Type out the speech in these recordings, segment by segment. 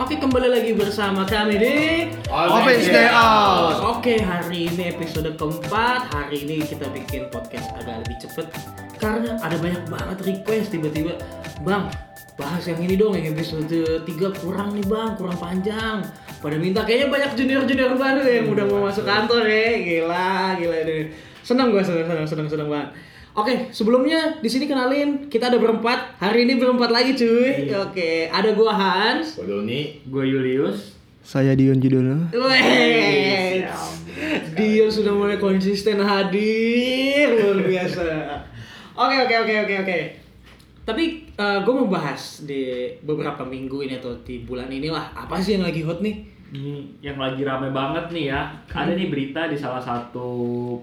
Oke kembali lagi bersama kami di Open Stay Out. Oke hari ini episode keempat. Hari ini kita bikin podcast agak lebih cepet Karena ada banyak banget request. Tiba-tiba Bang bahas yang ini dong yang episode 3 kurang nih bang kurang panjang. Pada minta kayaknya banyak junior-junior baru yang udah mau masuk kantor ya gila gila deh senang gue senang senang senang senang banget Oke, sebelumnya di sini kenalin kita ada berempat. Hari ini berempat lagi cuy. Oke, ada gua Hans. Doni Gue Julius. Saya Dion Judono. Weh, dia sudah mulai konsisten hadir luar biasa. Oke oke oke oke oke. Tapi gue mau bahas di beberapa minggu ini atau di bulan ini lah apa sih yang lagi hot nih? Ini yang lagi rame banget nih ya. Ada nih berita di salah satu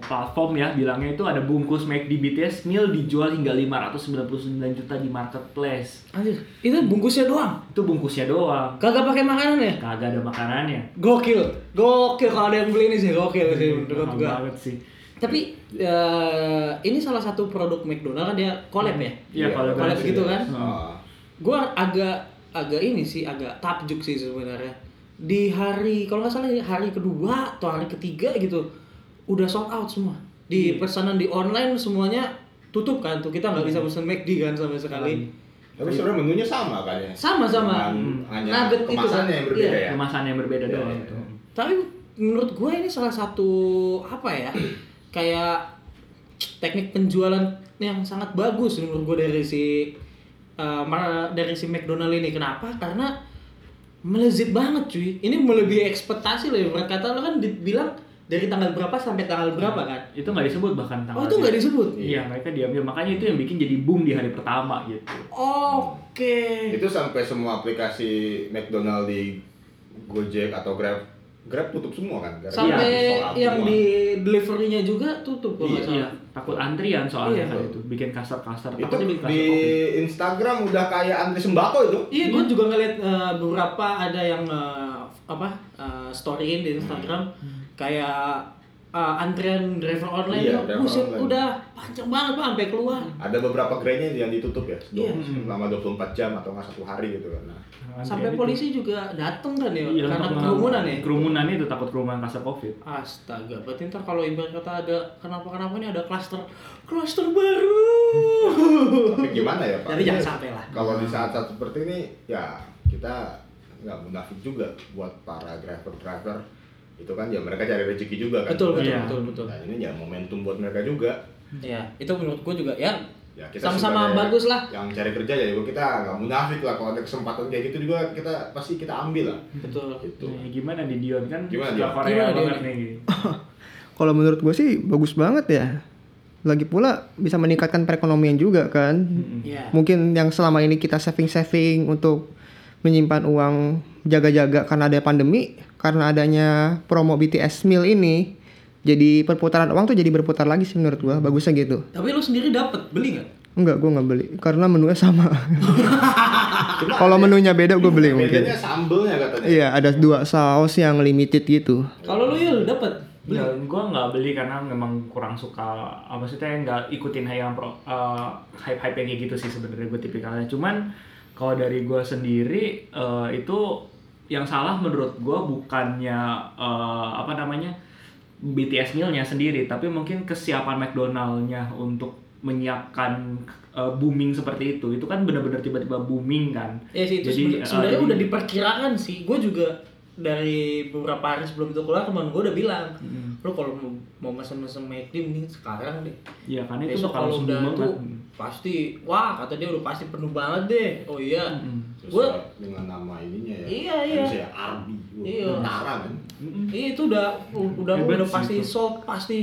platform ya bilangnya itu ada bungkus McD BTS meal dijual hingga 599 juta di marketplace. Anjir, itu bungkusnya doang. Itu bungkusnya doang. Kagak pakai makanan ya? Kagak ada makanannya. Gokil, gokil kalau ada yang beli ini sih gokil sih menurut Mahal gua. banget sih. Tapi eh, ini salah satu produk McDonald kan dia collab ya? Iya, kalau collab berhasil gitu ya. kan? Ah, Gua agak agak ini sih agak takjub sih sebenarnya. Di hari kalau nggak salah hari kedua atau hari ketiga gitu udah sold out semua. Di pesanan di online semuanya tutup kan tuh kita nggak bisa pesan McD kan sama sekali. Tapi sebenarnya menunya sama kan ya? Sama-sama. Cuman Hmm. Hanya Nugget itu kan. kemasannya yang berbeda Iya. ya. Kemasan yang berbeda Iya, doang iya. itu. Tapi menurut gue ini salah satu apa ya kayak teknik penjualan yang sangat bagus menurut gue dari si uh, dari si McDonald ini. Kenapa? Karena melezit banget cuy. Ini melebihi ekspektasi loh. Ibarat kata lo kan dibilang dari tanggal berapa sampai tanggal berapa kan? Itu nggak disebut bahkan Oh itu nggak disebut. Iya mereka diambil makanya itu yang bikin jadi boom di hari pertama gitu. Oke. Itu sampai semua aplikasi McDonald di Gojek atau Grab Grab tutup semua kan? Sampai yang semua. di delivery-nya juga tutup kalau Iya, salah. Takut antrian soalnya Iya. kan itu bikin kasar-kasar. itu bikin di kasar covid. Instagram udah kayak antri sembako itu. Iya, gue juga ngeliat eh, beberapa ada yang eh, apa uh, storyin di Instagram kayak eh, antrian driver online Iya, driver buset, online. udah panjang banget pak sampai keluar. Ada beberapa gerainya yang ditutup ya, Iya. selama 24 jam atau nggak satu hari gitu kan. Nah, Sampai Antrian itu. polisi juga datang kan ya Iya, karena kerumunan ya. Kerumunan itu takut kerumunan kasar covid. Astaga, berarti ntar kalau ibarat kata ada kenapa-kenapa ini ada klaster klaster baru. tapi gimana ya Pak? Tapi jangan sampai lah. Kalau di saat-saat seperti ini, ya kita nggak munafik juga buat para driver-driver itu kan ya mereka cari rezeki juga kan. Betul, betul, Iya. betul, betul. Nah ini ya momentum buat mereka juga. Ya, itu menurut gue juga ya Ya kita sama-sama bagus lah. Yang cari kerja ya juga kita nggak munafik lah kalau ada kesempatan kayak gitu juga kita pasti kita ambil lah. Betul. Gitu. Nah, gimana di Dion kan? Gimana, Dion? Korea Gimana, banget Dion? nih. Kalau menurut gue sih bagus banget ya. Lagi pula bisa meningkatkan perekonomian juga kan. Iya. Mungkin yang selama ini kita saving-saving untuk menyimpan uang jaga-jaga karena ada pandemi, karena adanya promo BTS meal ini, jadi perputaran uang tuh jadi berputar lagi sih menurut gua. Bagusnya gitu. Tapi lu sendiri dapat beli nggak? Enggak, gua nggak beli karena menunya sama. Kalau menunya beda gue beli mungkin. Bedanya sambelnya katanya. Iya, ada dua saus yang limited gitu. Kalau lu ya dapat beli. Ya, gue nggak beli karena memang kurang suka apa sih teh nggak ikutin yang pro, hype hype kayak gitu sih sebenarnya gue tipikalnya. Cuman kalau dari gue sendiri eh, itu yang salah menurut gue bukannya eh, apa namanya BTS mealnya sendiri, tapi mungkin kesiapan McDonald-nya untuk menyiapkan eh, booming seperti itu. Itu kan benar-benar tiba-tiba booming kan. Ya sih itu Jadi, sebenarnya eh, sebenarnya jadi- udah diperkirakan sih. Gue juga dari beberapa hari sebelum itu keluar teman gue udah bilang, Hmm. lu kalau mau, mau mesen-mesen McD mending sekarang deh. Iya kan itu Besok bakal kalau udah banget. pasti, wah kata dia udah pasti penuh banget deh. Oh iya. Terus Gua- ya, dengan nama ininya ya. Iya, iya. Harusnya Arby. Wah, Iya. Tentara kan. Iya, itu udah udah Hebat udah sih pasti itu. sold pasti.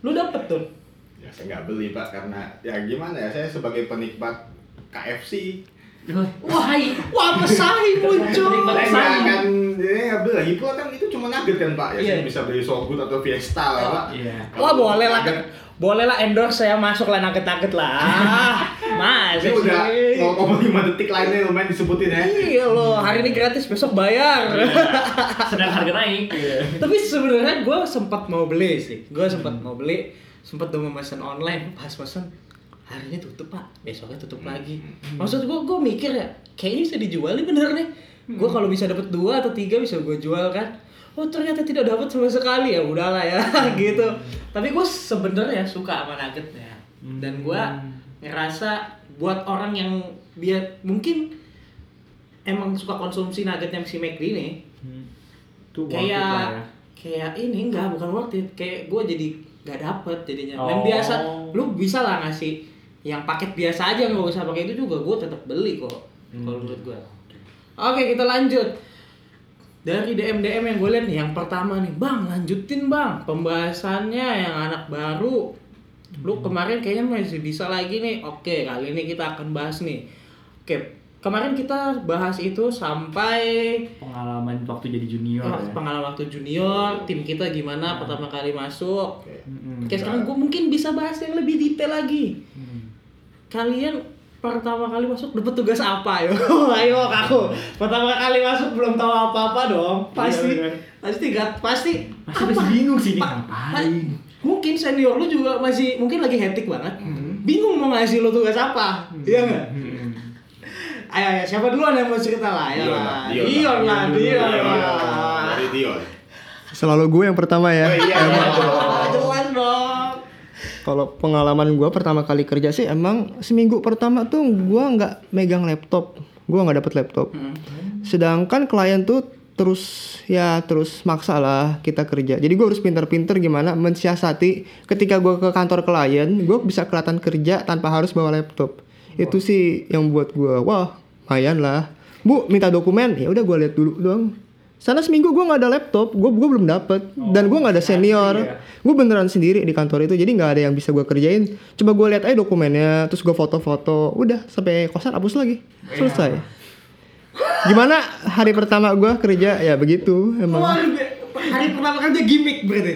Lu dapet tuh. Ya saya nggak beli pak karena ya gimana ya saya sebagai penikmat KFC Wah, wah pesaing muncul. Penikmat saya nggak Pesaing. akan ya lagi pula kan itu cuma nugget kan pak ya Iya. saya bisa beli Sogut atau Fiesta lah pak Iya. Wah boleh lah, nugget- boleh lah endorse saya masuk lah nugget-nugget lah. Masa Ini udah sih? 0,5 detik lainnya lumayan disebutin ya. Iya loh, hari ini gratis, besok bayar. sedang harga naik. Tapi sebenarnya gue sempat mau beli sih. Gue sempat mau beli, sempat udah memesan online, pas pesan hari ini tutup pak, besoknya tutup lagi. Maksud gue, gue mikir ya, kayaknya bisa dijual nih bener nih. Gue kalau bisa dapat dua atau tiga bisa gue jual kan. Oh ternyata tidak dapat sama sekali ya udahlah ya gitu. Tapi gue sebenarnya suka sama nuggetnya dan gue ngerasa buat orang yang biar mungkin emang suka konsumsi nuggetnya si McD Tuh it lah kayak ya. kayak ini enggak bukan worth it kayak gue jadi nggak dapet jadinya dan Oh. biasa lu bisa lah ngasih yang paket biasa aja nggak usah pakai itu juga gue tetap beli kok kalau menurut gue oke kita lanjut dari DM DM yang gue lihat nih yang pertama nih bang lanjutin bang pembahasannya yang anak baru lu kemarin kayaknya masih bisa lagi nih oke kali ini kita akan bahas nih oke kemarin kita bahas itu sampai pengalaman waktu jadi junior Wah, ya. pengalaman waktu junior, tim kita gimana pertama kali masuk. Oke. Oke, sekarang gue mungkin bisa bahas yang lebih detail lagi. Hmm. Kalian pertama kali masuk dapat tugas apa yo? Ayo aku. Pertama kali masuk belum tahu apa-apa dong. Pasti Iya, pasti gak pasti Masih masih bingung sih ini Pa- ngapain. Mungkin senior lu juga masih mungkin lagi hektik banget. Hmm. Bingung mau ngasih lu tugas apa. Iya enggak? Hmm. Ayo, ayo, siapa duluan yang mau cerita lah? Ayo Dion lah. lah, Dion lah. Dion Dion Dion, lah. Dari Dion. Selalu gue yang pertama ya. Oh iya. Dong. Kalau pengalaman gue pertama kali kerja sih emang seminggu pertama tuh gue nggak megang laptop, gue nggak dapet laptop. Sedangkan klien tuh terus ya terus maksa lah kita kerja. Jadi gue harus pinter-pinter gimana mensiasati ketika gue ke kantor klien, gue bisa kelihatan kerja tanpa harus bawa laptop. Itu sih yang buat gue wah lumayan lah. Bu minta dokumen ya udah gue lihat dulu doang. Sana seminggu gue nggak ada laptop, gue gue belum dapet dan gue nggak ada senior. ya. Gue beneran sendiri di kantor itu, jadi nggak ada yang bisa gue kerjain. Coba gue lihat aja dokumennya, terus gue foto-foto, udah sampai kosan hapus lagi, selesai. Gimana hari pertama gue kerja ya begitu emang. Luar hari pertama kerja gimmick berarti.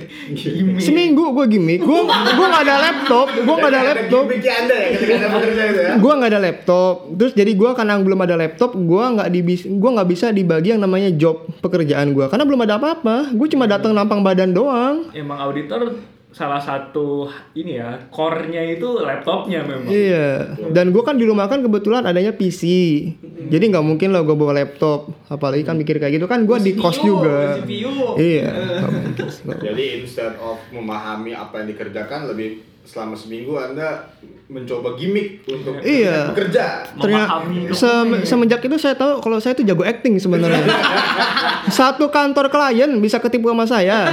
Seminggu gue gimmick, gue gue nggak ada laptop, gue nggak ada laptop, Gimmick anda ya ketika anda bekerja itu ya. gue nggak ada laptop. Terus jadi gue karena belum ada laptop, gue nggak di gue nggak bisa dibagi yang namanya job pekerjaan gue karena belum ada apa-apa. Gue cuma datang nampang badan doang. Emang auditor salah satu ini ya core-nya itu laptopnya memang. Iya, dan gue kan di rumah kan kebetulan adanya PC, jadi nggak mungkin lah gue bawa laptop, apalagi kan mikir kayak gitu kan gue di kos juga. CPU. Iya, nggak- Jadi instead of memahami apa yang dikerjakan lebih selama seminggu anda mencoba gimmick untuk Iya. bekerja. Ternyata Memahami se- semenjak itu saya tahu kalau saya tuh jago acting sebenarnya. Satu kantor klien bisa ketipu sama saya.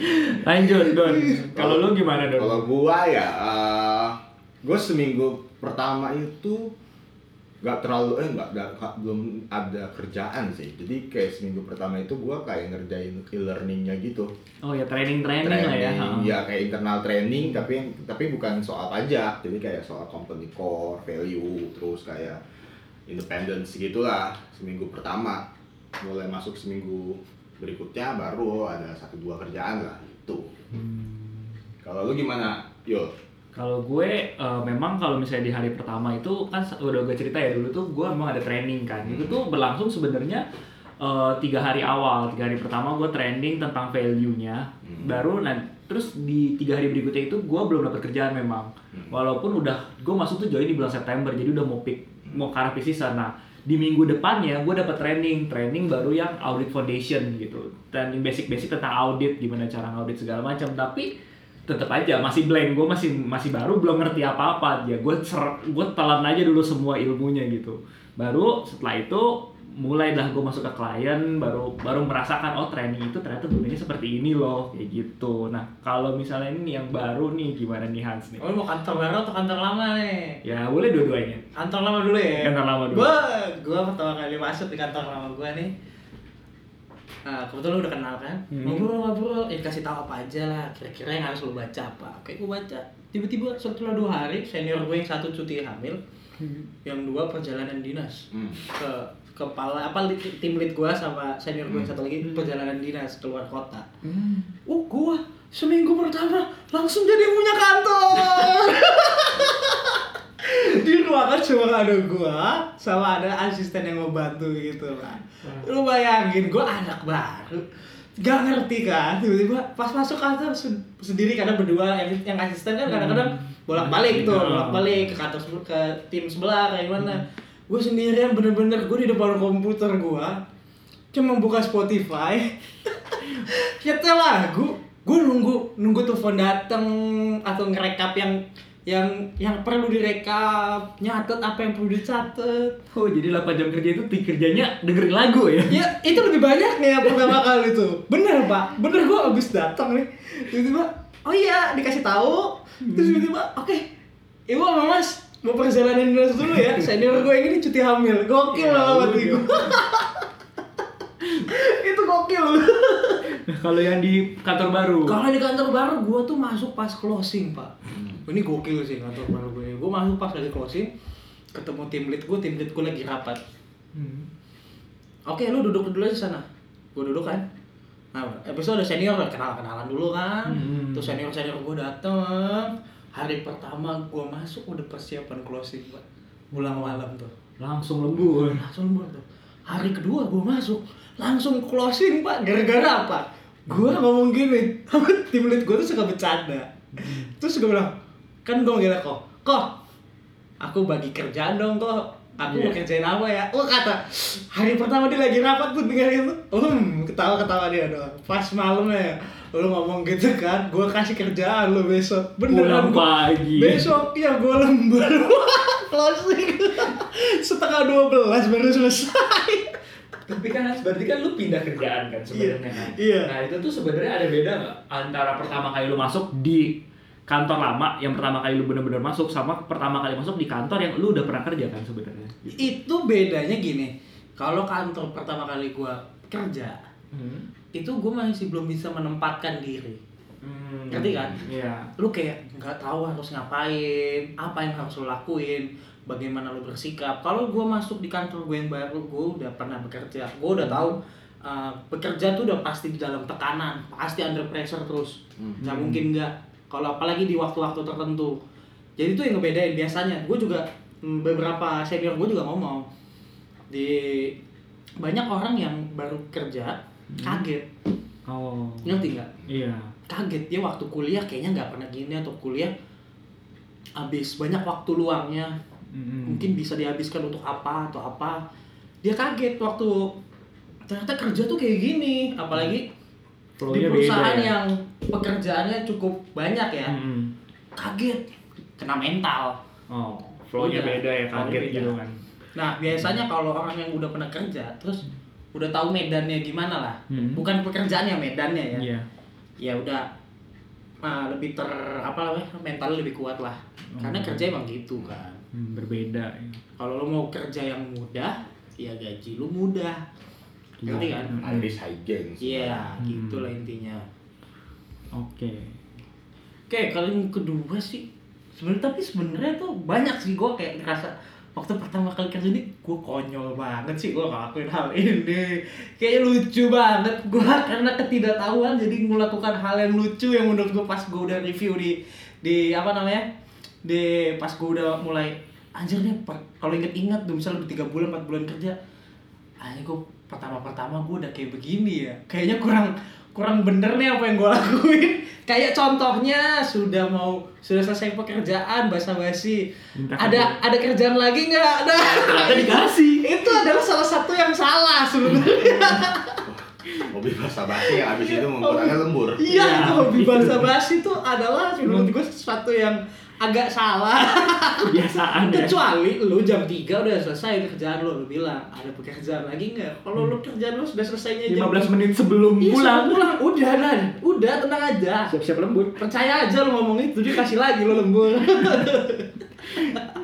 Lanjut Don. Kalau lu gimana Don? Kalau gua ya, eh, gua seminggu pertama itu nggak terlalu eh nggak belum ada kerjaan sih. Jadi kayak seminggu pertama itu gua kayak ngerjain e-learningnya gitu. Oh ya training training lah ya. Training, ya kayak internal training tapi tapi bukan soal pajak. Jadi kayak soal company core, value, terus kayak independence gitulah seminggu pertama. Mulai masuk seminggu berikutnya baru ada satu dua kerjaan lah itu. Kalau lu gimana? Yo. Kalau gue eh, memang kalau misalnya di hari pertama itu kan udah gue cerita ya dulu tuh gue memang ada training kan. Itu tuh berlangsung sebenarnya eh, tiga hari awal. Tiga hari pertama gue training tentang value-nya. Baru nah terus di tiga hari berikutnya itu gue belum dapat kerjaan memang. Walaupun udah gue masuk tuh join di bulan September jadi udah mau pick mau ke arah. Nah di minggu depannya gue dapat training training baru yang audit foundation gitu. Training basic-basic tentang audit gimana cara ngaudit segala macam tapi tetap aja masih blank gue masih masih baru belum ngerti apa apa ya gue gue telan aja dulu semua ilmunya gitu. Baru setelah itu mulai dah gue masuk ke klien baru baru merasakan oh training itu ternyata bunyinya seperti ini loh kayak gitu. Nah kalau misalnya ini yang baru nih gimana nih Hans nih? Oh, mau kantor baru atau kantor lama nih? ya boleh dua-duanya. Kantor lama dulu ya. Kantor lama dulu. Gua pertama kali masuk di kantor lama gua nih. Nah, kebetulan lu udah kenal kan? Hmm. Ngobrol-ngobrol, ya kasih tahu apa aja lah. Kira-kira yang harus lu baca apa. Oke, gua baca. Tiba-tiba setelah dua hari, senior gue yang satu cuti hamil, yang dua perjalanan dinas Hmm. ke kepala apa tim lead gua sama senior gue yang satu lagi perjalanan dinas keluar kota. Oh gua seminggu pertama langsung jadi punya kantor di ruangan cuma ada gua sama ada asisten yang membantu gitu kan lu bayangin gua anak baru. Gak ngerti kan tiba-tiba pas masuk kantor sen- sendiri karena berdua yang yang asisten kan kadang-kadang bolak balik tuh Hmm. bolak balik ke kantor ke tim sebelah kayak gimana. Gue sendirian bener-bener gue di depan komputer gua cuma buka Spotify. Nyetel lagu gue nunggu nunggu telepon dateng atau ngerekap yang yang yang perlu direkap nyatet apa yang perlu dicatat Oh jadi 8 jam kerja itu kerjanya dengerin lagu ya? ya itu lebih banyak nih yang pertama kali itu bener pak. Bener gue abis datang nih. Tiba-tiba oh iya dikasih tahu. Terus tiba-tiba oke ibu sama mas mau perjalanan dinas dulu ya. Senior gue ini cuti hamil. Gokil Ya, lah buat gue itu gokil. Nah, kalau yang di kantor baru. Kalau di kantor baru gue tuh masuk pas closing pak. Ini gokil sih kantor baru gue. Gue masuk pas lagi closing, ketemu tim lead gue, tim lead gue lagi rapat. Hmm. Oke, lu duduk dulu aja sana. Gue duduk kan. Nah, episode ada senior lah, kenal-kenalan dulu kan. Hmm. Terus senior-senior gue dateng. Hari pertama gue masuk udah persiapan closing pak. Pulang malam tuh. Langsung lembur. Langsung lembur tuh. Hari kedua gue masuk, langsung closing pak. Gara-gara apa? Gue ngomong gini, tim lead gue tuh suka bercanda. Terus gue bilang, kan gue manggilnya kok, kok, aku bagi kerjaan dong kok. Aku mau Iya. kerjain apa ya? Oh kata, hari pertama dia lagi rapat tuh dengerin tuh. Um, ketawa-ketawa dia doang. Pas malamnya, lu ngomong gitu kan, gue kasih kerjaan lu besok. Beneran Pulang gua- pagi. Besok ya gue lembur closing setengah dua belas baru selesai. Tapi kan berarti kan lu pindah kerjaan kan sebenarnya kan. Iya. Nah itu tuh sebenarnya ada beda nggak antara pertama kali lu masuk di kantor lama yang pertama kali lu bener-bener masuk sama pertama kali masuk di kantor yang lu udah pernah kerja kan sebenarnya. Itu bedanya gini, kalau kantor pertama kali gue kerja, Hmm. itu gue masih belum bisa menempatkan diri. Hmm. Ngerti kan? Iya. Lu kayak nggak tahu harus ngapain, apa yang harus lu lakuin, bagaimana lu bersikap. Kalau gue masuk di kantor gue yang baru, gue udah pernah bekerja, gue udah tahu uh, bekerja tuh udah pasti di dalam tekanan, pasti under pressure terus, nggak mungkin nggak. Kalau apalagi di waktu-waktu tertentu. Jadi itu yang ngebedain biasanya. Gue juga mm, beberapa senior gue juga ngomong di banyak orang yang baru kerja kaget, Oh. ngerti nggak? Iya. kaget dia waktu kuliah kayaknya nggak pernah gini atau kuliah habis banyak waktu luangnya Hmm. mungkin bisa dihabiskan untuk apa atau apa dia kaget waktu ternyata kerja tuh kayak gini apalagi di perusahaan beda ya? yang pekerjaannya cukup banyak ya Hmm. kaget kena mental Oh, flow-nya beda ya kaget beda. gitu kan. nah biasanya kalau orang yang udah pernah kerja terus udah tahu medannya gimana lah Hmm. bukan pekerjaannya medannya ya Iya. ya udah ah, lebih ter apa namanya mental lebih kuat lah karena Hmm. kerja emang gitu kan Hmm, berbeda. ya. kalau lo mau kerja yang mudah ya gaji lu mudah ngerti kan Iris high gains. iya Hmm. gitulah intinya Oke. oke kalau yang kedua sih sebenarnya tapi sebenarnya tuh banyak sih gue kayak ngerasa waktu pertama kali kerja ini gue konyol banget sih gue ngelakuin hal ini kayak lucu banget gue karena ketidaktahuan jadi melakukan hal yang lucu yang menurut gue pas gue udah review di di apa namanya di pas gue udah mulai anjir nih per- kalau inget-inget tuh misalnya tiga bulan empat bulan kerja anjir gue pertama-pertama gue udah kayak begini ya kayaknya kurang kurang bener nih apa yang gue lakuin kayak contohnya sudah mau sudah selesai pekerjaan basa-basi Minta ada ada kerjaan lagi nggak ada Ternyata dikasih. itu adalah salah satu yang salah sebenarnya Hobi bahasa basi yang habis itu membuat anda lembur. iya Iya. itu hobi basa-basi itu adalah menurut gue sesuatu yang agak salah Kebiasaan ya. kecuali lu jam 3 udah selesai kerjaan lu lu bilang ada pekerjaan lagi nggak kalau lu kerjaan lu sudah selesainya jam 15 menit sebelum Iya, pulang. pulang udah dan udah tenang aja Siap-siap lembur. percaya aja lu ngomong itu dia kasih lagi lu lembur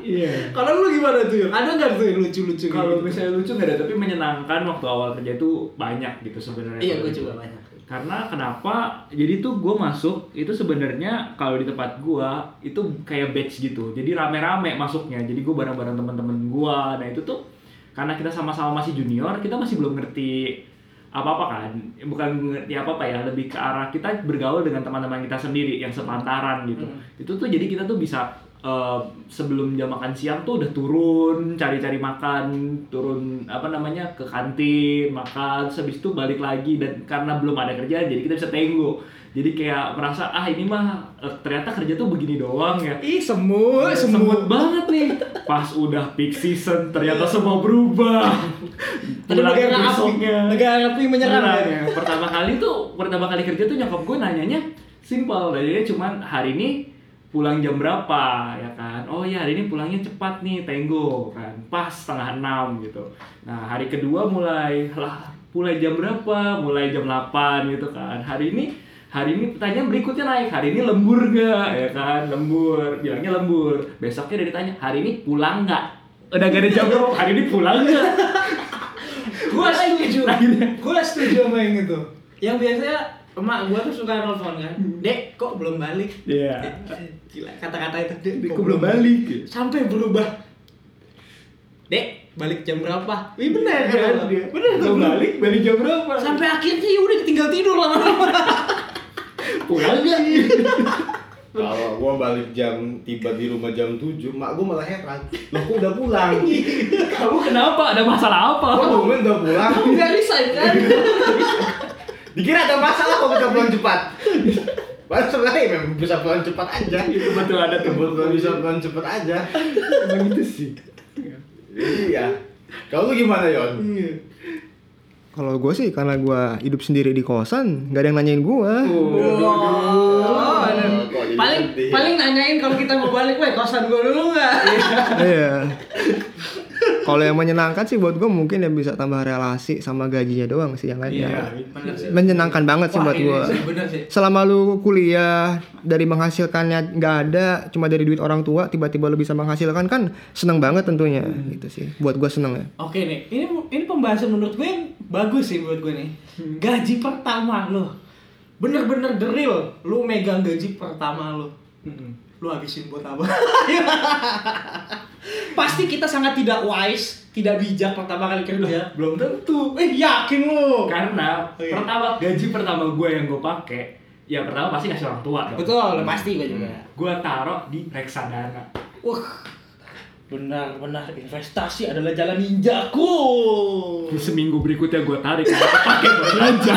Iya. kalau lu gimana tuh ada nggak tuh yang lucu-lucu Kalau gitu? misalnya lucu nggak ada, tapi menyenangkan waktu awal kerja itu banyak gitu sebenarnya. iya gue juga banyak Karena kenapa? Jadi tuh gue masuk itu sebenarnya kalau di tempat gue itu kayak batch gitu. Jadi rame-rame masuknya. Jadi gue bareng-bareng teman-teman gue. Nah itu tuh karena kita sama-sama masih junior, kita masih belum ngerti apa-apa kan bukan ngerti apa-apa ya lebih ke arah kita bergaul dengan teman-teman kita sendiri yang sepantaran gitu Hmm. itu tuh jadi kita tuh bisa eh, sebelum jam makan siang tuh udah turun cari-cari makan turun apa namanya ke kantin makan habis itu balik lagi. Dan karena belum ada kerjaan jadi kita bisa tenggo. Jadi kayak merasa ah ini mah eh, ternyata kerja tuh begini doang ya. Ih, semut, semut. banget nih. Pas udah peak season ternyata semua berubah. Ada Pulangnya negara api, negara api menyerang ya. Pertama kali tuh, pertama kali kerja tuh nyokap gue nanyanya simpel. Nanyanya cuman hari ini pulang jam berapa ya kan? Oh ya hari ini pulangnya cepat nih, tenggo kan. Pas setengah enam gitu. Nah hari kedua mulai lah mulai jam berapa? Mulai jam 8 gitu kan. Hari ini hari ini pertanyaan berikutnya naik hari ini lembur nggak ya kan lembur bilangnya lembur besoknya udah ditanya hari ini pulang nggak udah gak ada jam berapa hari ini pulang nggak Gua setuju. Gua setuju sama yang itu. Yang biasanya emak gua tuh suka nelfon kan. Dek, kok belum balik? Iya. Eh, Gila kata-kata itu. Dek, Dek, kok belum balik? Sampai berubah. Dek, balik jam berapa? Wih bener kan? Iya, Bener tuh. Belum balik, balik jam berapa? Sampai akhirnya ya udah tinggal tidur lama-lama. pulang nggak? Kalau gua balik jam tiba di rumah jam 7, mak gua malah heran. Loh kok udah pulang? Kamu kenapa? Ada masalah apa? Kok tumben udah pulang? Kamu nggak resign kan? Dikira ada masalah kok bisa pulang cepat. Padahal sebenarnya memang bisa pulang cepat aja. Itu betul ada. Kebetulan bisa pulang cepat aja. Emang itu sih. Iya. Kalau lu gimana Yon? Kalau gue sih karena gue hidup sendiri di kosan, nggak ada yang nanyain gue. Oh, jadi paling paling nanyain kalau kita mau balik, weh kosan gua dulu nggak? Iya. Kalau yang menyenangkan sih buat gue mungkin yang bisa tambah relasi sama gajinya doang sih yang lainnya. Iya, bener sih. Menyenangkan banget sih Wah, buat gue. Selama lu kuliah dari menghasilkannya nggak ada, cuma dari duit orang tua, tiba-tiba lu bisa menghasilkan kan seneng banget tentunya, gitu sih. Buat gue seneng ya. Oke nih, ini ini pembahasan menurut gue yang bagus sih buat gue nih. Gaji pertama lo, bener-bener the real, lu megang gaji pertama lo, lu habisin buat apa? Pasti kita sangat tidak wise, tidak bijak pertama kali kerja. Belum tentu. Eh yakin lu? Karena Iya. pertama gaji pertama gue yang gue pakai, ya pertama pasti kasih orang tua dong. Betul, pasti gue juga. Gue taruh di reksadana. Wah, benar-benar investasi adalah jalan ninjaku. Terus seminggu berikutnya gue tarik, gue pakai buat belanja.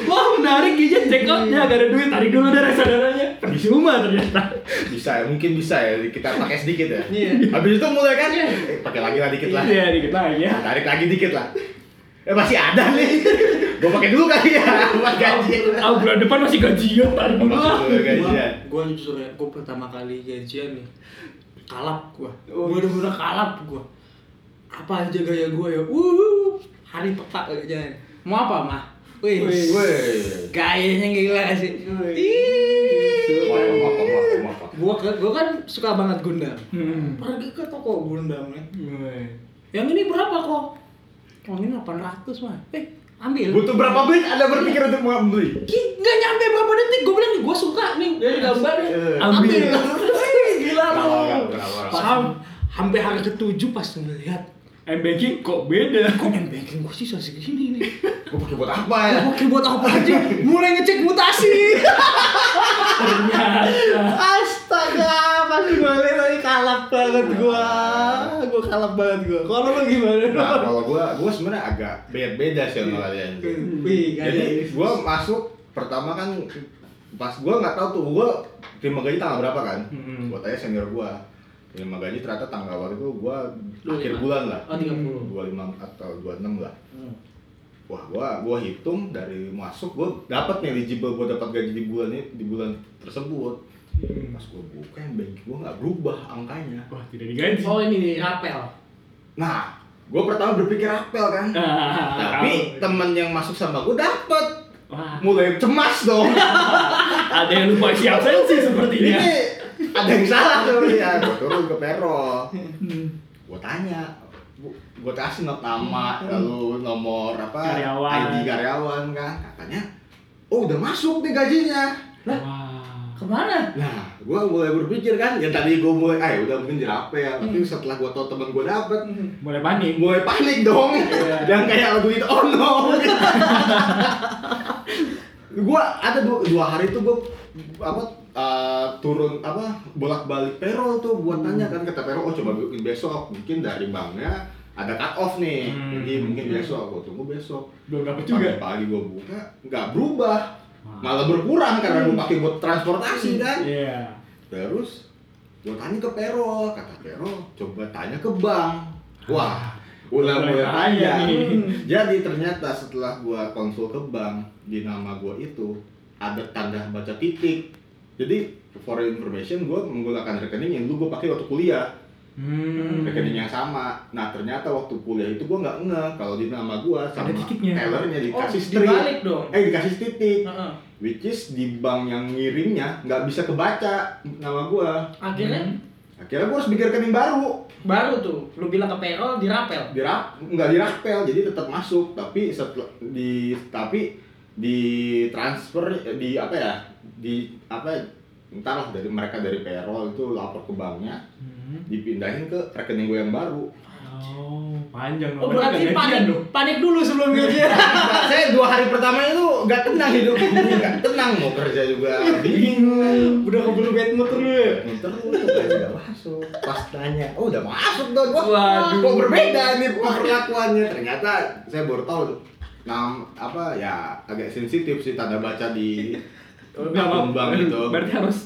Wah menarik gadget check outnya gak ada duit tarik dulu dari reksadananya percuma ternyata Bisa ya, mungkin bisa ya kita pakai sedikit ya. Iya. Habis itu mulai kan eh, pakai lagi lah dikit lah. iya dikit lagi ya Tarik lagi dikit lah. Eh masih ada nih. Gua pakai dulu kali ya buat gaji. ah bulan depan masih gajian tarik dulu lah. Gua jujur ya, gua pertama kali gajian nih kalap gua. Oh. Gua udah bener kalap gua. Apa aja gaya gua ya? Uh, hari petak gajian. Mau apa, Mah? Wih, Woi. gayanya gila sih. Wih. Maaf, maaf, maaf. Gua ke- gua kan suka banget Gundam. Hmm. Pergi ke toko Gundam nih. Wih. Yang ini berapa kok? Yang ini 800 mah. Eh, ambil. Butuh berapa menit Anda berpikir untuk membeli? Ki- nggak nyampe berapa detik gue bilang gue suka nih dari gambarnya ambil Ambil. Gila kenapa? Sam, sampai hari ketujuh pas ngeliat M-banking kok beda kok m banking gue sisa segini nih Gua pakai buat apa ya? oke buat apa aja mulai ngecek mutasi ternyata astaga pas gue lihat tadi kalap banget gue gue kalap banget gue kalau lo gimana Nah, kalau gua gua sebenarnya agak beda-beda sih sama kalian. Wih, gak ada Jadi gua masuk pertama kan pas gua nggak tahu tuh gua terima gaji tanggal berapa kan? Mm-mm. Gua tanya senior gua. Terima gaji ternyata tanggal waktu itu gua 25. akhir bulan lah. oh 30 25 atau 26 lah. Hmm. Wah, gua gua hitung dari masuk gua dapat nih eligible gua dapat gaji di bulan ini di bulan tersebut. Pas gua buka yang bank gua nggak berubah angkanya. wah tidak digaji oh ini nih rapel Nah, gua pertama berpikir apel kan. Ah, Tapi temen yang masuk sama gua dapet. wah Mulai cemas dong. ada yang lupa isi absensi sepertinya Ini ada yang salah tuh ya. Gua turun ke Pero. Hmm. Gua tanya, gua kasih not nama, lalu nomor apa? Karyawan. ID karyawan kan. Katanya, oh udah masuk nih gajinya. wah Ke mana? Nah, gue mulai berpikir kan, yang tadi gue mulai, ah udah mungkin dirapel, tapi setelah gue tau temen gue dapet, Mulai panik. mulai panik dong, dan kayak lagu itu, oh no. gue ada dua, dua hari itu gue apa eh, turun apa bolak balik payroll tuh buat tanya kan kata payroll oh coba bikin besok mungkin dari banknya ada cut off nih. Hmm. jadi mungkin besok gue tunggu besok. Belum dapet juga. pagi gue buka nggak berubah. Malah berkurang karena gue pakai buat transportasi kan? Iya. terus gue tanya ke payroll kata payroll coba tanya ke bank. Wah udah Mulai mulai tanya jadi ternyata setelah gue konsul ke bank di nama gue itu ada tanda baca titik jadi for information gue menggunakan rekening yang dulu gue pakai waktu kuliah. Hmm. rekening yang sama. Nah ternyata waktu kuliah itu gue nggak nge kalau di nama gue sama tellernya Oh, dikasih strip. dibalik dong. eh dikasih titik. Heeh. which is di bank yang ngirimnya nggak bisa kebaca nama gue Akhirnya? Akhirnya gue harus bikin rekening baru. Baru tuh. Lu bilang ke payroll dirapel. dirap nggak dirapel jadi tetap masuk. Tapi setelah di tapi di transfer di apa ya di apa entar lah dari mereka dari payroll itu lapor ke banknya Hmm. dipindahin ke rekening gue yang baru Oh, panjang Oh Berarti panik dong. panik dulu sebelum gajian. Nah, saya dua hari pertama itu nggak tenang hidup nggak tenang mau kerja juga bingung Udah keburu bad mood lu ya. nggak masuk pas tanya oh udah masuk dong Wah, Waduh. kok berbeda nih perlakuannya ternyata saya baru tahu nam apa ya agak sensitif sih tanda baca di akun bank itu Berarti harus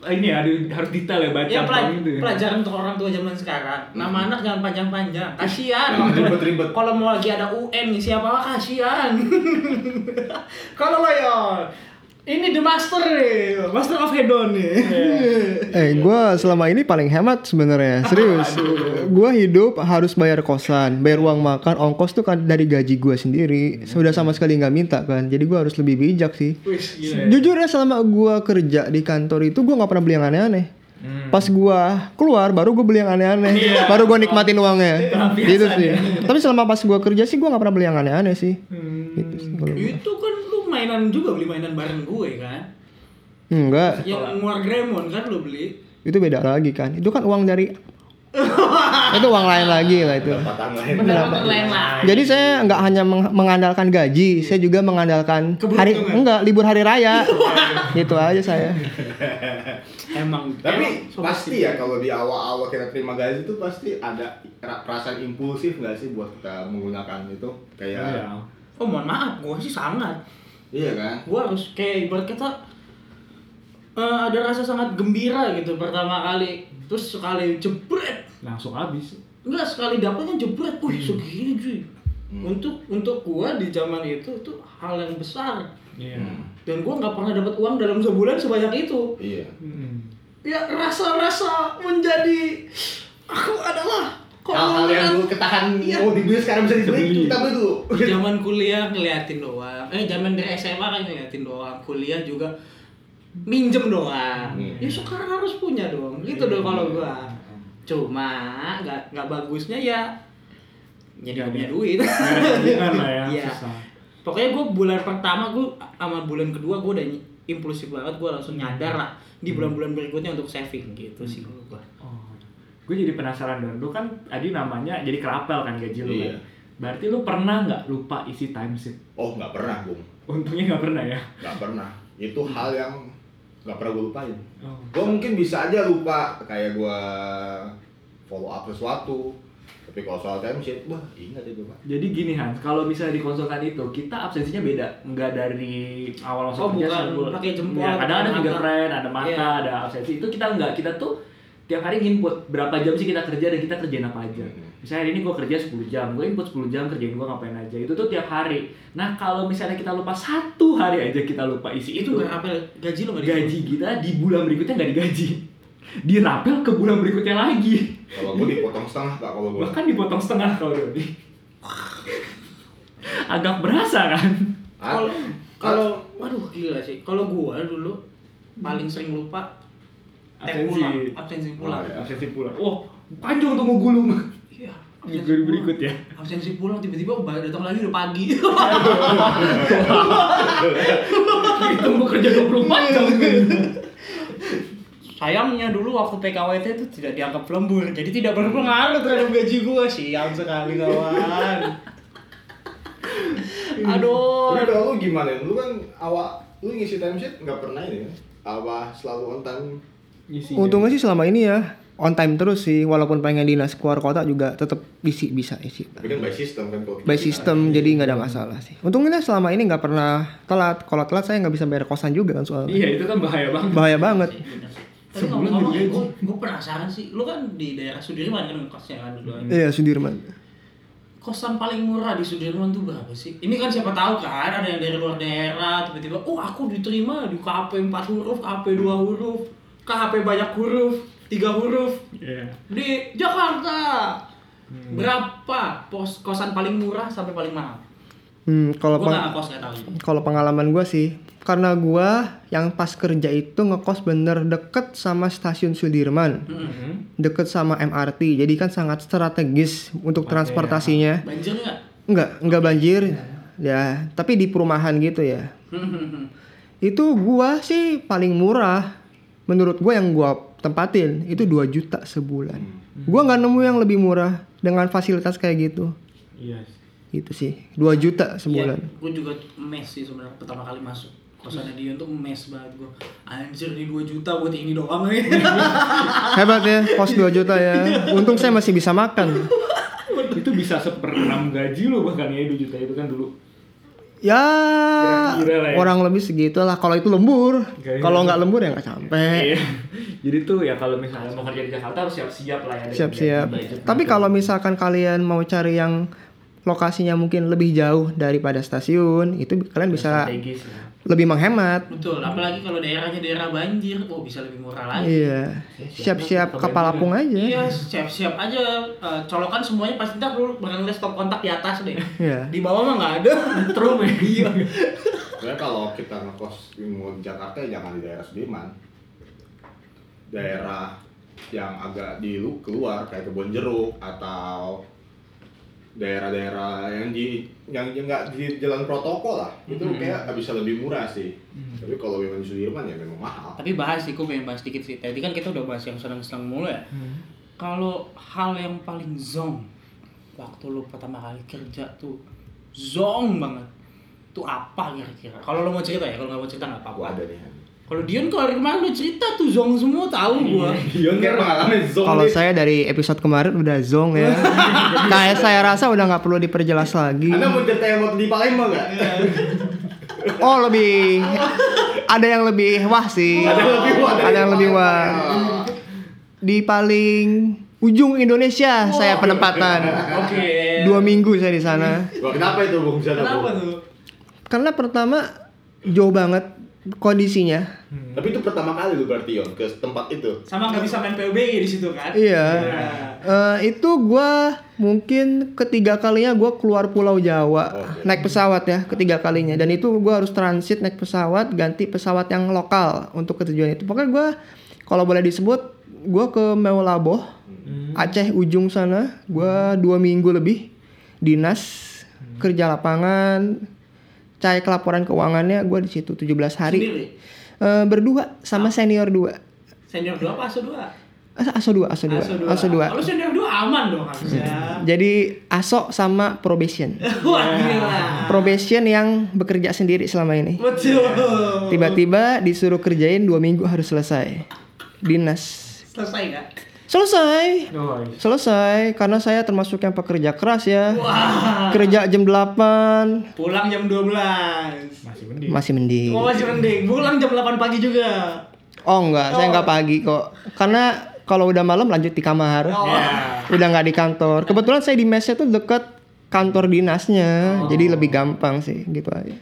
ini ya, harus detail ya baca Ya pelaj- itu ya. pelajaran untuk orang tua zaman sekarang. Nama anak jangan panjang-panjang. Kasihan. Emang ribet-ribet Kalau mau lagi ada UN ngisi apa-apa kasihan. Kalau lo ya ini the master nih, master of hedon nih. Eh, gue selama ini paling hemat sebenarnya, serius. Gue hidup harus bayar kosan, bayar uang makan, ongkos tuh kan dari gaji gue sendiri. Sudah sama sekali nggak minta kan, jadi gue harus lebih bijak sih. Wis gila. Jujur ya selama gue kerja di kantor itu gue nggak pernah beli yang aneh-aneh. Hmm. Pas gue keluar baru gue beli yang aneh-aneh, Iya. baru gue nikmatin uangnya. Gitu sih. ya. Tapi selama pas gue kerja sih gue nggak pernah beli yang aneh-aneh sih. Hmm. Gitu sih. Itu kan mainan juga beli mainan bareng gue kan. Enggak, Yang War Gremon kan lu beli. itu beda lagi kan. Itu kan uang dari itu uang lain lagi lah itu. pendapatan lain Pendapatan lain lah. Jadi saya nggak hanya meng- mengandalkan gaji, saya juga mengandalkan hari enggak libur hari raya. gitu aja saya. Emang tapi emang pasti ya kalau di awal-awal kita terima gaji itu pasti ada ra- perasaan impulsif nggak sih buat kita menggunakan itu kayak Iya. Oh mohon maaf, gue sih sangat. Iya kan Gue harus kayak ibarat kata eh, ada rasa sangat gembira gitu pertama kali. Terus sekali jebret, Langsung habis. enggak sekali dapatnya jebret, wih segini cuy. Hmm. Untuk untuk gua di zaman itu itu hal yang besar. Iya. Hmm. Dan gua nggak pernah dapat uang dalam sebulan sebanyak itu. iya Hmm. Ya rasa-rasa menjadi aku adalah hal-hal yang dulu ketahan Iya. mau dibeli sekarang bisa dibeli kita beli dulu. Zaman kuliah ngeliatin doang. Eh zaman dari SMA kan ngeliatin doang. Kuliah juga minjem doang. Hmm. ya sekarang harus punya dong. Gitu dong kalau gua. Cuma nggak nggak bagusnya ya jadi nggak punya duit. lah ya, Iya. susah. pokoknya gua bulan pertama gua sama bulan kedua gua udah impulsif banget gua langsung nyadar lah di bulan-bulan berikutnya untuk saving. Gitu sih kalau gua. Oh. Gue jadi penasaran dong. Lu kan tadi namanya jadi kerapel kan gaji lu Iya. kan. Berarti lu pernah nggak lupa isi timesheet? oh nggak pernah bung Untungnya nggak pernah ya. nggak pernah itu hal yang nggak pernah gue lupain Oh. gue mungkin bisa aja lupa kayak gue follow up sesuatu tapi kalau soal time sheet wah ingat itu pak Jadi gini Hans, kalau misalnya di konsultan itu kita absensinya beda, nggak dari awal masuk Oh, kerja bukan pakai jempol, Iya, kadang ada fingerprint, ada mata, Iya. ada absensi. Itu kita nggak, kita tuh tiap hari input berapa jam sih kita kerja dan kita kerjain apa aja. Hmm. Misalnya hari ini gue kerja 10 jam, gue input 10 jam kerjain gue ngapain aja. Itu tuh tiap hari. Nah kalau misalnya kita lupa satu hari aja kita lupa isi itu itu, nggak apa gaji lo nggak gaji kita di bulan berikutnya nggak digaji. Dirapel ke bulan berikutnya lagi. kalau gue dipotong setengah pak kalau gue Bahkan dipotong setengah kalau Doni. Agak berasa kan? Kalau kalau waduh gila sih. Kalau gua dulu paling sering lupa Absensi. pulang, absensi pulang. Oh, iya. Absensi pulang. Wah, panjang tuh mau gulung. Iya. Minggu berikut ya. Absensi pulang tiba-tiba ba- datang lagi udah pagi. Itu mau kerja 24 jam. sayangnya dulu waktu PKWT itu tidak dianggap lembur jadi tidak berpengaruh terhadap gaji gue sial sekali kawan aduh kalau lu gimana? Lu kan awak lu ngisi timesheet nggak pernah ini kan? Apa selalu on time? Isinya. Untungnya sih selama ini ya on time terus sih walaupun pengen dinas keluar kota juga tetap isi bisa isi. Tapi kan by system kan kalau By system jadi nggak ada masalah sih. Untungnya selama ini nggak pernah telat. Kalau telat saya nggak bisa bayar kosan juga kan soalnya. Iya itu kan bahaya banget. Bahaya banget. tapi ngomong-ngomong gue, gue penasaran sih lu kan di daerah Sudirman kan kosnya kan dulu Iya Sudirman. kosan paling murah di Sudirman tuh berapa sih? Ini kan siapa tahu kan ada yang dari luar daerah tiba-tiba, oh aku diterima di KP 4 huruf, KP 2 huruf, KP banyak huruf, 3 huruf Iya. di Jakarta. Berapa pos kosan paling murah sampai paling mahal? Hmm, kalau Gue peng- nggak nggak kalau pengalaman gue sih karena gua yang pas kerja itu ngekos bener deket sama stasiun Sudirman, Mm-mm. deket sama MRT, jadi kan sangat strategis untuk transportasinya. Banjir nggak? Enggak, enggak banjir. Ya, tapi di perumahan gitu ya. Itu gua sih paling murah. Menurut gua yang gua tempatin itu 2 juta sebulan. Gua nggak nemu yang lebih murah dengan fasilitas kayak gitu. Iya. Gitu sih. 2 juta sebulan. gue juga mes sih sebenarnya pertama kali masuk kosannya dia tuh mes banget gue anjir nih 2 juta buat ini doang nih Hebat ya, kos 2 juta ya. Untung saya masih bisa makan. itu bisa seperenam gaji lo bahkan ya 2 juta itu kan dulu. Ya, Kira-kira lah ya. orang lebih segitu lah. Kalau itu lembur, kalau nggak lembur ya nggak sampai. Iya. Jadi tuh ya kalau misalnya mau kerja di Jakarta harus siap-siap lah ya. Siap-siap. budget- Tapi kalau misalkan kalian mau cari yang lokasinya mungkin lebih jauh daripada stasiun, itu kalian bisa strategis ya. Lebih menghemat. betul apalagi kalau daerahnya daerah banjir oh bisa lebih murah lagi Iya. Siap-siap kapal apung aja. Iya, siap-siap aja. Eh, colokan semuanya pasti ntar lu bakal ngeliat stop kontak di atas deh. Iya. Di bawah mah nggak ada. Terus iya. Sebenarnya kalau kita ngekos di Jakarta ya jangan di daerah Sudirman. Daerah yang agak di lu keluar kayak kebon jeruk atau daerah-daerah yang di yang yang nggak di jalan protokol lah itu kayak bisa lebih murah sih tapi kalau memang di Sudirman ya memang mahal Tapi bahas sih, gue pengen bahas dikit sih. Tadi kan kita udah bahas yang senang-senang mulu ya. Kalau hal yang paling zong waktu lu pertama kali kerja tuh zong banget. Tuh apa kira-kira? Kalau lu mau cerita ya, kalau nggak mau cerita nggak apa-apa. ada nih Kalau Dion kalau kemarin udah cerita tuh zong semua tahu gua. Dion kan pengalaman zone Kalau saya dari episode kemarin udah zong ya. Kayak saya rasa udah nggak perlu diperjelas lagi. Anda mau cerita yang waktu di Palembang nggak? Oh lebih ada yang lebih wah sih. Ada yang lebih wah Ada yang lebih wah. Di paling ujung Indonesia saya penempatan. Oke. Dua minggu saya di sana. Wah, kenapa itu Bung? Kenapa tuh? Karena pertama jauh banget kondisinya. Tapi itu pertama kali lu berarti Yon ke tempat itu. Sama nggak bisa main PUBG di situ kan? Iya. Eh, itu gua mungkin ketiga kalinya gua keluar Pulau Jawa Oke. naik pesawat ya ketiga kalinya dan itu gua harus transit naik pesawat ganti pesawat yang lokal untuk ke tujuan itu. Pokoknya gua kalau boleh disebut gua ke Mewalaboh Aceh ujung sana gua dua minggu lebih dinas kerja lapangan cai laporan keuangannya gua di situ 17 hari Sendiri? Eh, berdua sama senior dua Senior dua apa aso dua? As- aso dua aso dua aso dua Kalau senior dua aman dong harusnya. Jadi ASO sama probation. Wah gila. Probation yang bekerja sendiri selama ini. Betul. Tiba-tiba disuruh kerjain dua minggu harus selesai. Dinas. Selesai nggak? Selesai. Oh, iya. Selesai karena saya termasuk yang pekerja keras ya. Wah. Kerja jam 8 Pulang jam 12 masih mending. masih mending. Oh masih mending. Pulang jam 8 pagi juga. Oh enggak, saya enggak pagi kok. Karena kalau udah malam lanjut di kamar. Oh. Udah nggak di kantor. Kebetulan saya di mesnya tuh deket kantor dinasnya. Jadi lebih gampang sih gitu aja.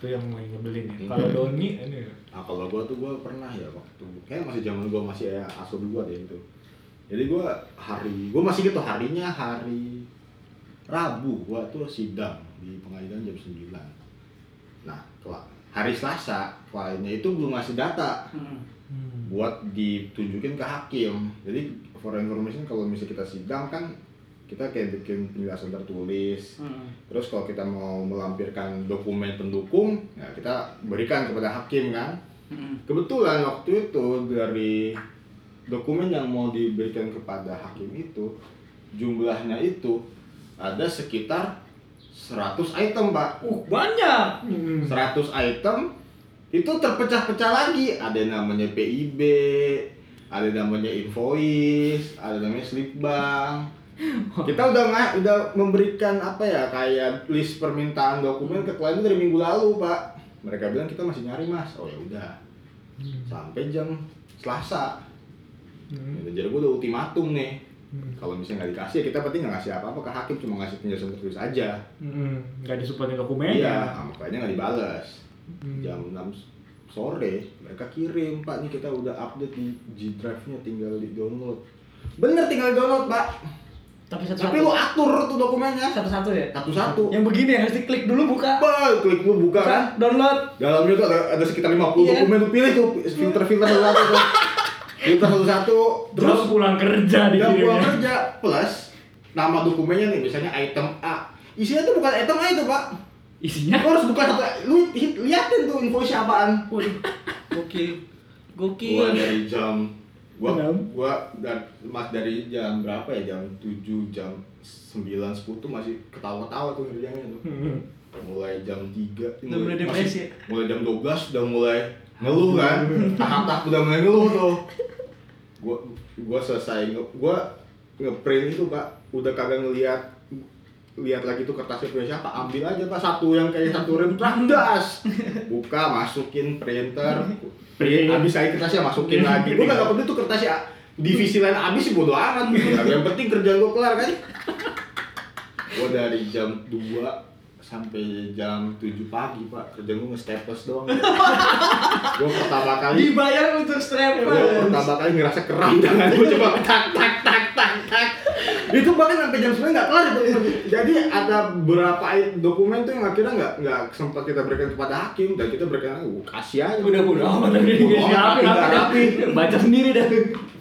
Itu yang mau ngebelin ya. Kalau Doni ini Nah kalau gua tuh gua pernah ya waktu kayak masih zaman gua masih ya aso dua deh itu. Jadi gua hari gua masih gitu harinya hari Rabu gua tuh sidang di pengadilan jam 9. Nah, hari Selasa kliennya itu belum ngasih data Hmm. buat ditunjukin ke hakim. Jadi for information kalau misalnya kita sidang kan kita kayak bikin penjelasan tertulis. Hmm. Terus kalau kita mau melampirkan dokumen pendukung, ya kita berikan kepada hakim kan. Kebetulan waktu itu dari dokumen yang mau diberikan kepada hakim itu jumlahnya itu ada sekitar 100 item, Pak. Uh, banyak. 100 item itu terpecah-pecah lagi. Ada yang namanya PIB, ada yang namanya invoice, ada yang namanya slip bank. Kita udah nggak udah memberikan apa ya kayak list permintaan dokumen ke klien dari minggu lalu, Pak. Mereka bilang kita masih nyari, Mas. Oh ya udah. Sampai jam Selasa. Hmm. Jadi gue udah ultimatum nih. Kalau misalnya nggak dikasih ya kita berarti nggak ngasih apa-apa ke hakim, cuma ngasih penjelasan tertulis aja. Hmm, nggak disupport dokumen Iya, nah, makanya nggak dibales. Hmm. Jam 6 sore mereka kirim, Pak nih kita udah update di G Drive-nya tinggal di download. Bener tinggal download, Pak. Tapi Tapi satu-satu. lu atur tuh dokumennya Satu-satu ya? satu-satu. Yang begini harus diklik dulu buka. Bah, klik lu buka kan. Download. Dalamnya tuh ada, ada sekitar 50 Iya. dokumen lu pilih tuh filter-filter satu tuh. Filter satu-satu terus terus pulang kerja Udah pulang dikirimnya kerja plus nama dokumennya nih misalnya item A. Isinya tuh bukan item A itu, Pak. isinya Lu harus buka satu lu liatin tuh invoice apaan. Waduh. Gokil. Gokil. Gua dari jam gua gua dan mas dari jam berapa ya? Jam 7, jam 9, 10 tuh masih ketawa-ketawa tuh ngerjainnya tuh. Hmm. Mulai jam 3 Udah mulai depresi ya? Mulai jam 12 udah mulai ngeluh kan. Tahap-tahap udah mulai ngeluh tuh. Gua gua selesai nge, gua ngeprint itu, Pak. Udah kagak ngelihat lihat lagi tuh kertasnya punya siapa ambil aja pak. Satu yang kayak satu rem das buka masukin printer. Print. Habis lagi kertasnya masukin lagi. Gue gak peduli tuh kertasnya divisi lain habis sih bodo amat. Yang penting kerjaan gue kelar kan? Gue dari jam 2 sampai jam 7 pagi pak. Kerjaan gue nge-staples doang. Gue pertama kali Dibayar untuk gue strapper. pertama kali ngerasa keram tangan gue coba tak tak tak tak tak. Itu bahkan sampai jam 9 nggak kelar jadi ada beberapa dokumen tuh yang akhirnya nggak nggak sempat kita berikan kepada hakim. Dan kita berikan uh, kasih aja. Udah udah amat, rapi. baca sendiri dah.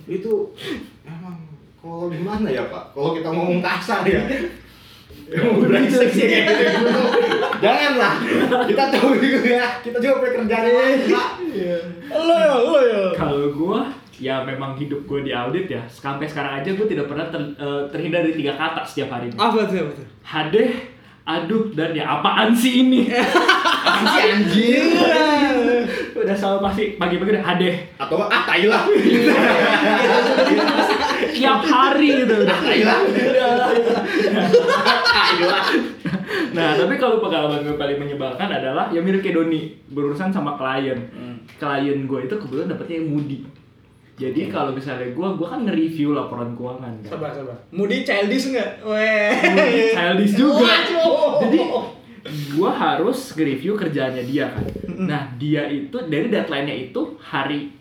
Itu emang kalau gimana ya pak? Kalau kita ngomong kasar ya Emang brengsek sih kayak gitu. Janganlah. Kita tahu juga ya. Kita juga punya kerjaan Pak. Lo ya, lo ya. kalau gua ya memang hidup gue di audit ya sampai sekarang aja gue tidak pernah ter- eh, terhindar dari tiga kata setiap hari Apa tuh? Apa tuh? hadeh aduh dan ya apaan sih ini? Si anjing. udah selalu pasti pagi-pagi udah hadeh Atau ah tai lah. tiap hari gitu udah. Tai lah. nah tapi kalau pengalaman gue paling menyebalkan adalah yang mirip kayak Doni berurusan sama klien. Klien gue itu kebetulan dapetnya yang Moody jadi kalau misalnya gue gue kan nge-review laporan keuangan kan Sabar, sabar. Moody childish nggak? Weh. Moody childish juga Waduh. jadi gua harus nge-review kerjaannya dia kan nah dia itu dari deadline-nya itu hari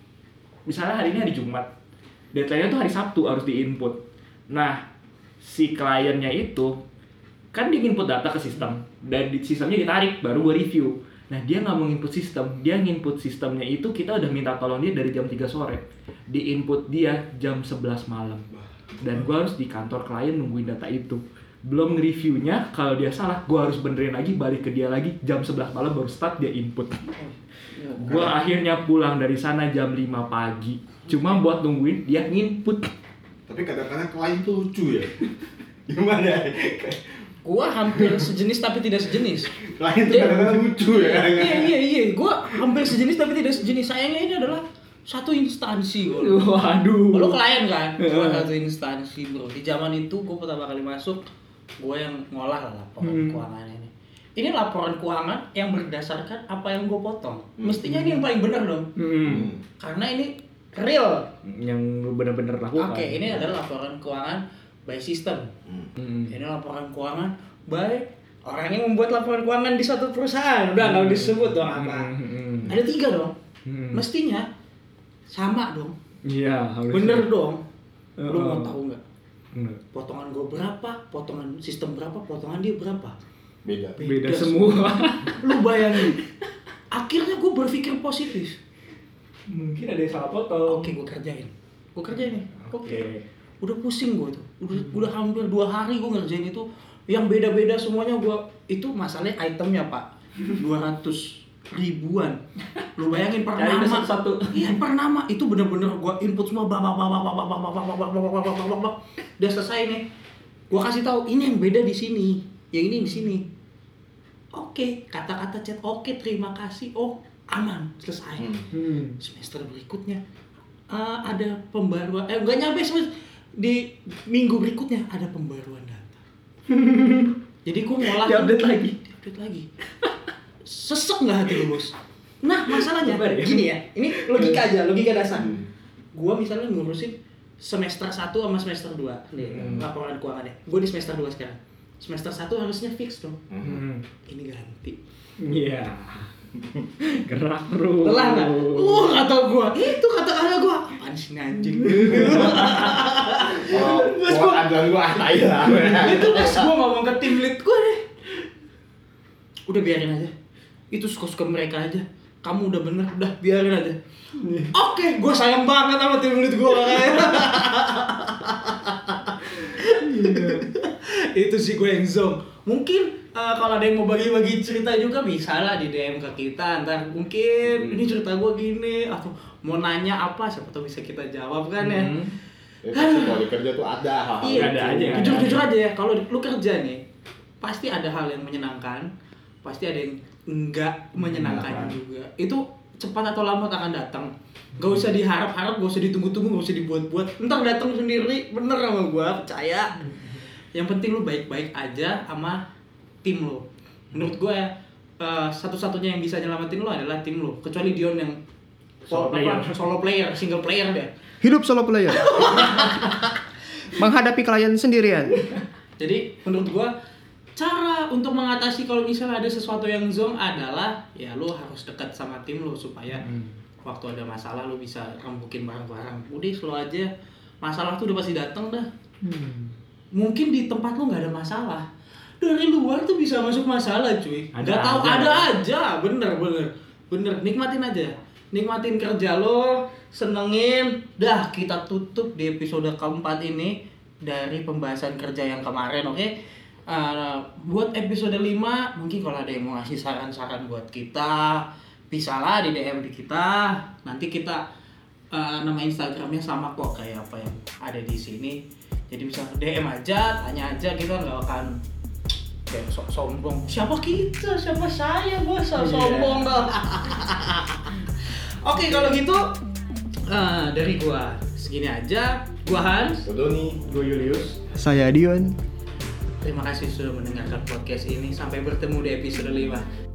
misalnya hari ini hari Jumat deadline-nya tuh hari Sabtu harus di-input nah si kliennya itu kan dia input data ke sistem dan di sistemnya ditarik baru gua review nah dia nggak mau input sistem. Dia nginput sistemnya itu kita udah minta tolong dia dari jam 3 sore. Di input dia jam 11 malam. Dan gua harus di kantor klien nungguin data itu. Belum nge-reviewnya kalau dia salah gua harus benerin lagi balik ke dia lagi jam 11 malam baru start dia input. Gua akhirnya pulang dari sana jam 5 pagi. Cuma buat nungguin dia nginput. Tapi kadang-kadang klien tuh lucu ya. Gimana ya? Gua hampir sejenis tapi tidak sejenis. Klien tuh kadang-kadang lucu ya. Iya iya iya, gua hampir sejenis tapi tidak sejenis. Sayangnya ini adalah satu instansi gua. waduh Lo klien kan? Gua Iya. satu instansi bro. Di zaman itu gua pertama kali masuk, gua yang ngolah lah laporan Hmm. keuangan ini. Ini laporan keuangan yang berdasarkan apa yang gua potong. Mestinya ini yang paling benar dong. Hmm. Karena ini real. yang lu bener-bener lakukan Oke, ini adalah laporan keuangan by system. Hmm. Ini laporan keuangan by orang yang membuat laporan keuangan di suatu perusahaan. Udah nggak disebut dong apa. Hmm. Ada tiga dong. Hmm. Mestinya sama dong. iya Bener dong. Lu Oh. mau tahu nggak? Potongan gue berapa? Potongan sistem berapa? Potongan dia berapa? Beda. beda semua Lu bayangin. Akhirnya gue berpikir positif. mungkin ada yang salah potong Oke, gue kerjain. Gue kerjain nih. Oke. Oke. Udah pusing gue tuh. Udah, udah hampir dua hari gue ngerjain itu. Yang beda-beda semuanya gue itu masalahnya itemnya pak 200 ribuan lu bayangin per nama deh satu-satu. iya per nama itu bener-bener gua input semua bak bak bak bak bak bak bak bak bak bak bak bak bak bak bak udah selesai nih gua kasih tahu ini yang beda di sini yang ini di sini oke kata-kata chat oke terima kasih oh aman selesai Hmm. Hmm. semester berikutnya eh, ada pembaruan eh enggak nyampe semester di minggu berikutnya ada pembaruan data jadi gua ngolah Diupdate lagi. diupdate lagi sesek nggak hati lu bos nah masalahnya Sabar ya. gini ya ini logika aja logika dasar Hmm. gua misalnya ngurusin semester 1 sama semester 2 nih Hmm. laporan keuangannya gua di semester 2 sekarang semester 1 harusnya fix dong Hmm. Ini ganti Iya. Gerak terus. lelah nggak? Uh kata gua itu kata kata gua ini anjing Terus gua andalan gua ah tai lah. itu pas gua ngomong ke tim lead gua deh. Udah biarin aja. Itu suka-suka mereka aja. Kamu udah bener udah biarin aja. Oke gua sayang banget sama tim lead gua itu sih gue yang zong mungkin eh, kalau ada yang mau bagi-bagi cerita juga bisa lah di DM ke kita ntar mungkin ini cerita gue gini atau mau nanya apa siapa tahu bisa kita jawab kan ya Hmm. Ya, pasti kalau di kerja tuh ada hal-hal Iya, ada aja, jujur aja. jujur aja ya. Kalau lu kerja nih, pasti ada hal yang menyenangkan, pasti ada yang enggak menyenangkan Menyenangkan. juga. Itu cepat atau lambat akan datang. Gak usah diharap-harap, gak usah ditunggu-tunggu, gak usah dibuat-buat. Ntar datang sendiri, bener sama gua, percaya. Yang penting lu baik-baik aja sama tim lu. Menurut gua ya, eh, satu-satunya yang bisa nyelamatin lu adalah tim lu. Kecuali Dion yang Solo apa, player. solo player, single player deh. Hidup solo player. Menghadapi klien sendirian. Jadi menurut gua cara untuk mengatasi kalau misalnya ada sesuatu yang zong adalah ya lu harus dekat sama tim lu supaya Hmm. waktu ada masalah lu bisa rembukin barang-barang. Udah slow aja. Masalah tuh udah pasti datang dah. Hmm. Mungkin di tempat lu nggak ada masalah. Dari luar tuh bisa masuk masalah cuy. Ada Gak tahu aja. ada aja. Bener bener bener. Nikmatin aja. Nikmatin kerja lo, senengin. Dah kita tutup di episode keempat ini dari pembahasan kerja yang kemarin, oke? Eh, buat episode 5 mungkin kalau ada yang mau ngasih saran-saran buat kita bisa lah di DM di kita nanti kita eh, nama Instagramnya sama kok kayak apa yang ada di sini jadi bisa DM aja tanya aja kita nggak akan kayak sok sombong siapa kita siapa saya bos sok Iya. sombong dong oke kalau gitu eh, dari gua segini aja gua Hans Tuh nih. Gue Julius. Saya Dion. Terima kasih sudah mendengarkan podcast ini. Sampai bertemu di episode 5.